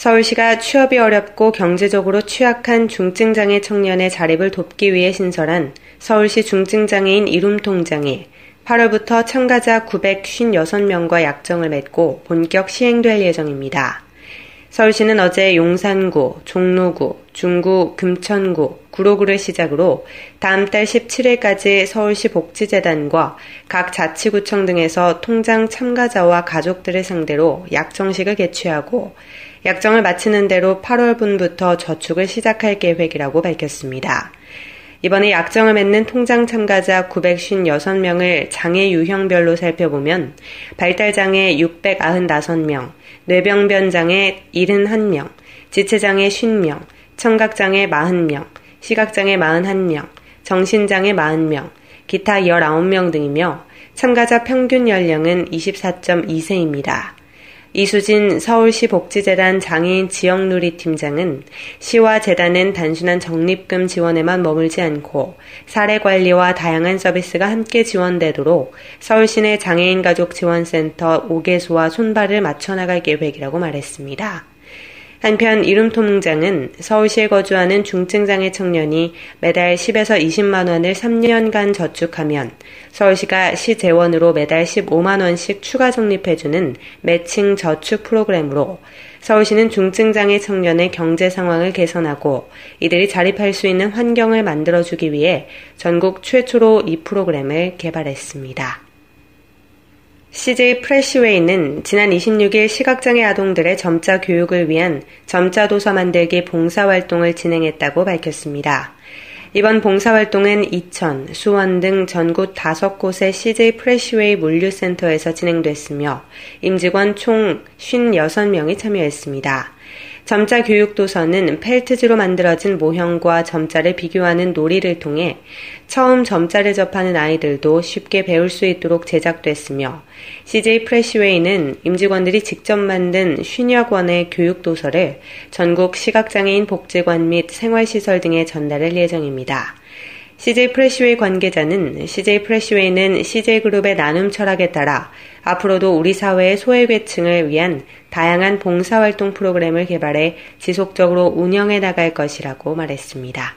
서울시가 취업이 어렵고 경제적으로 취약한 중증장애 청년의 자립을 돕기 위해 신설한 서울시 중증장애인 이룸통장이 8월부터 참가자 956명과 약정을 맺고 본격 시행될 예정입니다. 서울시는 어제 용산구, 종로구, 중구, 금천구, 구로구를 시작으로 다음 달 17일까지 서울시 복지재단과 각 자치구청 등에서 통장 참가자와 가족들을 상대로 약정식을 개최하고 약정을 마치는 대로 8월분부터 저축을 시작할 계획이라고 밝혔습니다. 이번에 약정을 맺는 통장 참가자 956명을 장애 유형별로 살펴보면 발달장애 695명, 뇌병변장애 71명, 지체장애 50명, 청각장애 40명, 시각장애 41명, 정신장애 40명, 기타 19명 등이며 참가자 평균 연령은 24.2세입니다. 이수진 서울시 복지재단 장애인 지역누리 팀장은 시와 재단은 단순한 적립금 지원에만 머물지 않고 사례 관리와 다양한 서비스가 함께 지원되도록 서울시 내 장애인 가족 지원센터 5개소와 손발을 맞춰 나갈 계획이라고 말했습니다. 한편 이름통장은 서울시에 거주하는 중증장애 청년이 매달 10에서 20만 원을 3년간 저축하면 서울시가 시 재원으로 매달 15만 원씩 추가 적립해주는 매칭 저축 프로그램으로 서울시는 중증장애 청년의 경제 상황을 개선하고 이들이 자립할 수 있는 환경을 만들어주기 위해 전국 최초로 이 프로그램을 개발했습니다. CJ 프레시웨이는 지난 26일 시각장애 아동들의 점자 교육을 위한 점자 도서 만들기 봉사활동을 진행했다고 밝혔습니다. 이번 봉사활동은 이천, 수원 등 전국 다섯 곳의 CJ 프레시웨이 물류센터에서 진행됐으며 임직원 총 56명이 참여했습니다. 점자 교육 도서는 펠트지로 만들어진 모형과 점자를 비교하는 놀이를 통해 처음 점자를 접하는 아이들도 쉽게 배울 수 있도록 제작됐으며 CJ 프레시웨이는 임직원들이 직접 만든 50여 권의 교육 도서를 전국 시각장애인 복지관 및 생활시설 등에 전달할 예정입니다. CJ 프레시웨이 관계자는 CJ 프레시웨이는 CJ그룹의 나눔 철학에 따라 앞으로도 우리 사회의 소외계층을 위한 다양한 봉사활동 프로그램을 개발해 지속적으로 운영해 나갈 것이라고 말했습니다.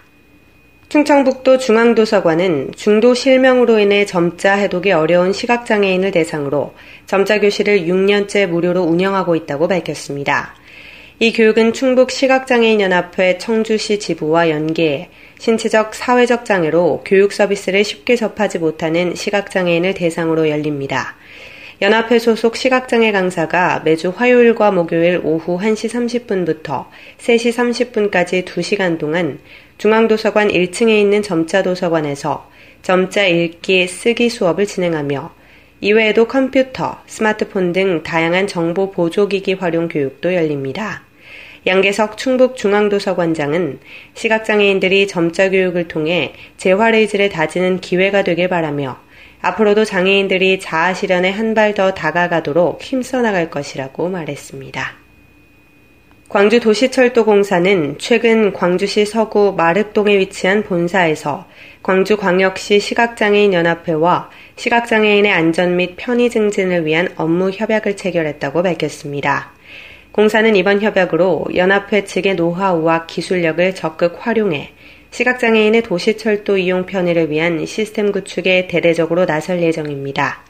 충청북도 중앙도서관은 중도 실명으로 인해 점자 해독이 어려운 시각장애인을 대상으로 점자 교실을 6년째 무료로 운영하고 있다고 밝혔습니다. 이 교육은 충북 시각장애인연합회 청주시 지부와 연계해 신체적, 사회적 장애로 교육 서비스를 쉽게 접하지 못하는 시각장애인을 대상으로 열립니다. 연합회 소속 시각장애 강사가 매주 화요일과 목요일 오후 1시 30분부터 3시 30분까지 2시간 동안 중앙도서관 1층에 있는 점자도서관에서 점자 읽기, 쓰기 수업을 진행하며 이외에도 컴퓨터, 스마트폰 등 다양한 정보 보조기기 활용 교육도 열립니다. 양계석 충북 중앙도서관장은 시각장애인들이 점자 교육을 통해 재활 의지를 다지는 기회가 되길 바라며 앞으로도 장애인들이 자아 실현에 한 발 더 다가가도록 힘써 나갈 것이라고 말했습니다. 광주 도시철도공사는 최근 광주시 서구 마륵동에 위치한 본사에서 광주광역시 시각장애인연합회와 시각장애인의 안전 및 편의 증진을 위한 업무 협약을 체결했다고 밝혔습니다. 공사는 이번 협약으로 연합회 측의 노하우와 기술력을 적극 활용해 시각장애인의 도시철도 이용 편의를 위한 시스템 구축에 대대적으로 나설 예정입니다.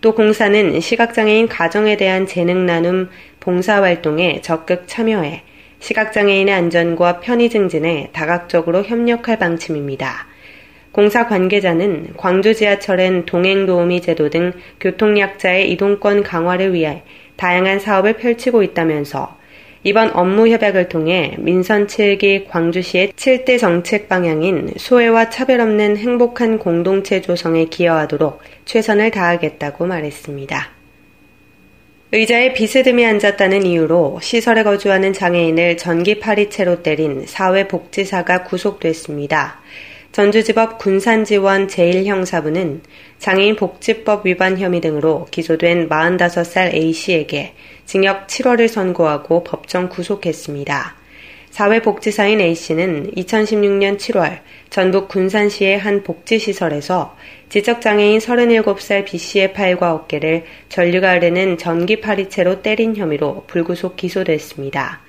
또 공사는 시각장애인 가정에 대한 재능 나눔 봉사활동에 적극 참여해 시각장애인의 안전과 편의 증진에 다각적으로 협력할 방침입니다. 공사 관계자는 광주 지하철엔 동행 도우미 제도 등 교통약자의 이동권 강화를 위해 다양한 사업을 펼치고 있다면서 이번 업무 협약을 통해 민선 7기 광주시의 7대 정책 방향인 소외와 차별 없는 행복한 공동체 조성에 기여하도록 최선을 다하겠다고 말했습니다. 의자에 비스듬히 앉았다는 이유로 시설에 거주하는 장애인을 전기 파리채로 때린 사회복지사가 구속됐습니다. 전주지법 군산지원 제1형사부는 장애인 복지법 위반 혐의 등으로 기소된 45살 A씨에게 징역 7월을 선고하고 법정 구속했습니다. 사회복지사인 A씨는 2016년 7월 전북 군산시의 한 복지시설에서 지적장애인 37살 B씨의 팔과 어깨를 전류가 흐르는 전기 파리채로 때린 혐의로 불구속 기소됐습니다.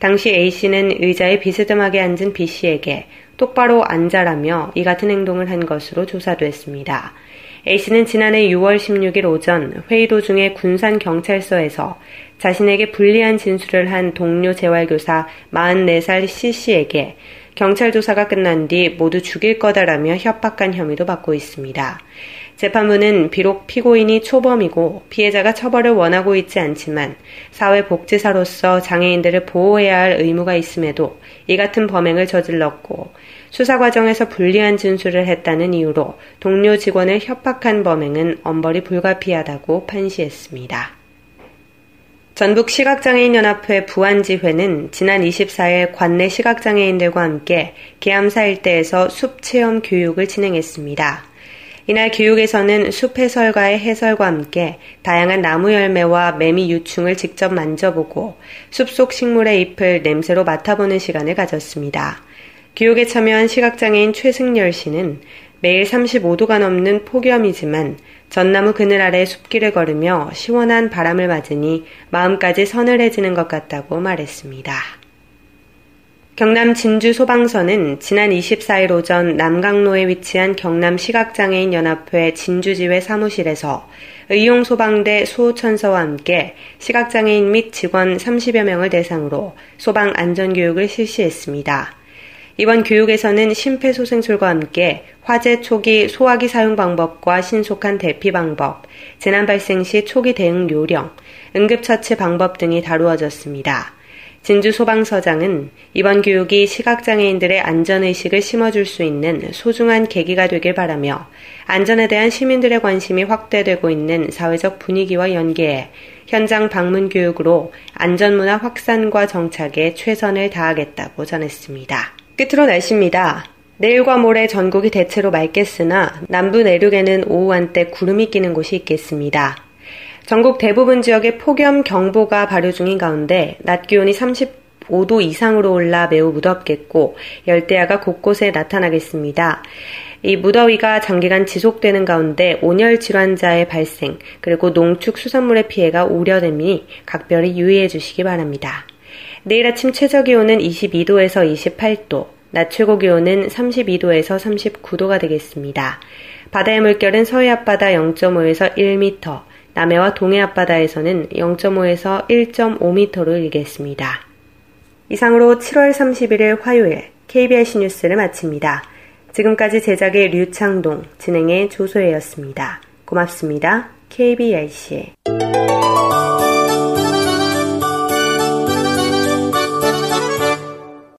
당시 A씨는 의자에 비스듬하게 앉은 B씨에게 똑바로 앉아라며 이 같은 행동을 한 것으로 조사됐습니다. A씨는 지난해 6월 16일 오전 회의 도중에 군산경찰서에서 자신에게 불리한 진술을 한 동료 재활교사 44살 C씨에게 경찰 조사가 끝난 뒤 모두 죽일 거다라며 협박한 혐의도 받고 있습니다. 재판부는 비록 피고인이 초범이고 피해자가 처벌을 원하고 있지 않지만 사회복지사로서 장애인들을 보호해야 할 의무가 있음에도 이 같은 범행을 저질렀고 수사 과정에서 불리한 진술을 했다는 이유로 동료 직원을 협박한 범행은 엄벌이 불가피하다고 판시했습니다. 전북 시각장애인연합회 부안지회는 지난 24일 관내 시각장애인들과 함께 계암사 일대에서 숲 체험 교육을 진행했습니다. 이날 교육에서는 숲 해설가의 해설과 함께 다양한 나무 열매와 매미 유충을 직접 만져보고 숲속 식물의 잎을 냄새로 맡아보는 시간을 가졌습니다. 교육에 참여한 시각장애인 최승열 씨는 매일 35도가 넘는 폭염이지만 전나무 그늘 아래 숲길을 걸으며 시원한 바람을 맞으니 마음까지 서늘해지는 것 같다고 말했습니다. 경남 진주 소방서는 지난 24일 오전 남강로에 위치한 경남 시각장애인 연합회 진주지회 사무실에서 의용 소방대 수호천서와 함께 시각장애인 및 직원 30여 명을 대상으로 소방 안전교육을 실시했습니다. 이번 교육에서는 심폐소생술과 함께 화재 초기 소화기 사용 방법과 신속한 대피 방법, 재난 발생 시 초기 대응 요령, 응급처치 방법 등이 다루어졌습니다. 진주 소방서장은 이번 교육이 시각장애인들의 안전의식을 심어줄 수 있는 소중한 계기가 되길 바라며 안전에 대한 시민들의 관심이 확대되고 있는 사회적 분위기와 연계해 현장 방문 교육으로 안전문화 확산과 정착에 최선을 다하겠다고 전했습니다. 끝으로 날씨입니다. 내일과 모레 전국이 대체로 맑겠으나 남부 내륙에는 오후 한때 구름이 끼는 곳이 있겠습니다. 전국 대부분 지역에 폭염 경보가 발효 중인 가운데 낮 기온이 35도 이상으로 올라 매우 무덥겠고 열대야가 곳곳에 나타나겠습니다. 이 무더위가 장기간 지속되는 가운데 온열 질환자의 발생 그리고 농축 수산물의 피해가 우려됨이 각별히 유의해 주시기 바랍니다. 내일 아침 최저 기온은 22도에서 28도, 낮 최고 기온은 32도에서 39도가 되겠습니다. 바다의 물결은 서해 앞바다 0.5에서 1m, 남해와 동해 앞바다에서는 0.5에서 1.5m로 일겠습니다. 이상으로 7월 31일 화요일 KBS 뉴스를 마칩니다. 지금까지 제작의 류창동, 진행의 조소혜였습니다. 고맙습니다. KBRC